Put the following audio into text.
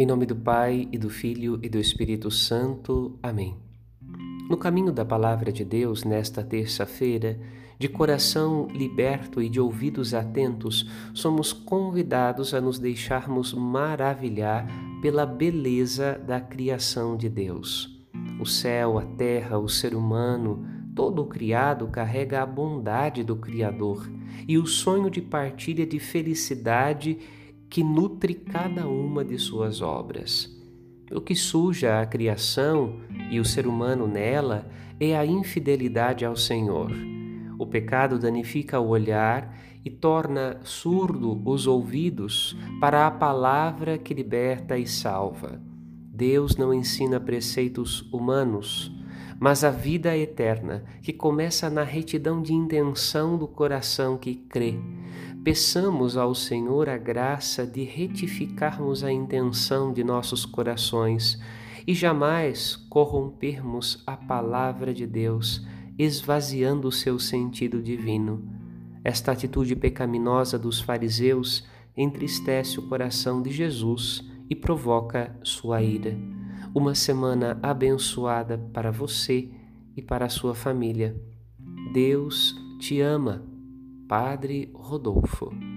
Em nome do Pai e do Filho e do Espírito Santo. Amém. No caminho da Palavra de Deus, nesta terça-feira, de coração liberto e de ouvidos atentos, somos convidados a nos deixarmos maravilhar pela beleza da criação de Deus. O céu, a terra, o ser humano, todo o criado carrega a bondade do Criador e o sonho de partilha de felicidade que nutre cada uma de suas obras. O que suja a criação e o ser humano nela é a infidelidade ao Senhor. O pecado danifica o olhar e torna surdo os ouvidos para a palavra que liberta e salva. Deus não ensina preceitos humanos, mas a vida eterna, que começa na retidão de intenção do coração que crê peçamos ao Senhor a graça de retificarmos a intenção de nossos corações e jamais corrompermos a palavra de Deus, esvaziando o seu sentido divino. Esta atitude pecaminosa dos fariseus entristece o coração de Jesus e provoca sua ira. Uma semana abençoada para você e para a sua família. Deus te ama. Padre Rodolfo.